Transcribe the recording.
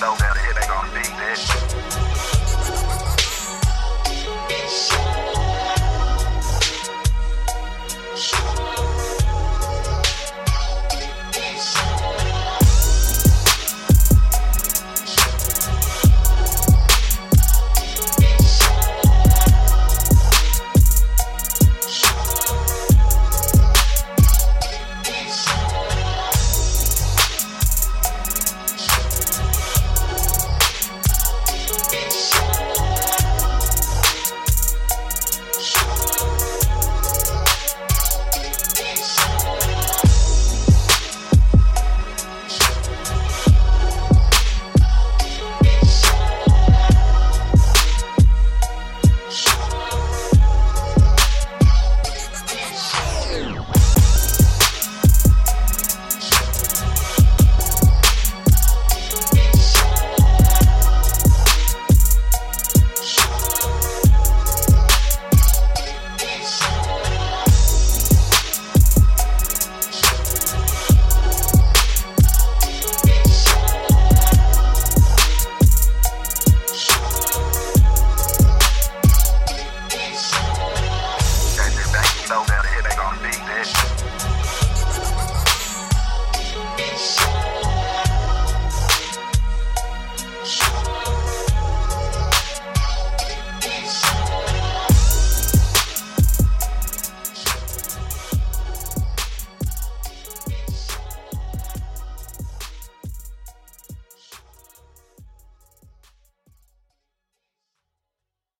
so bad.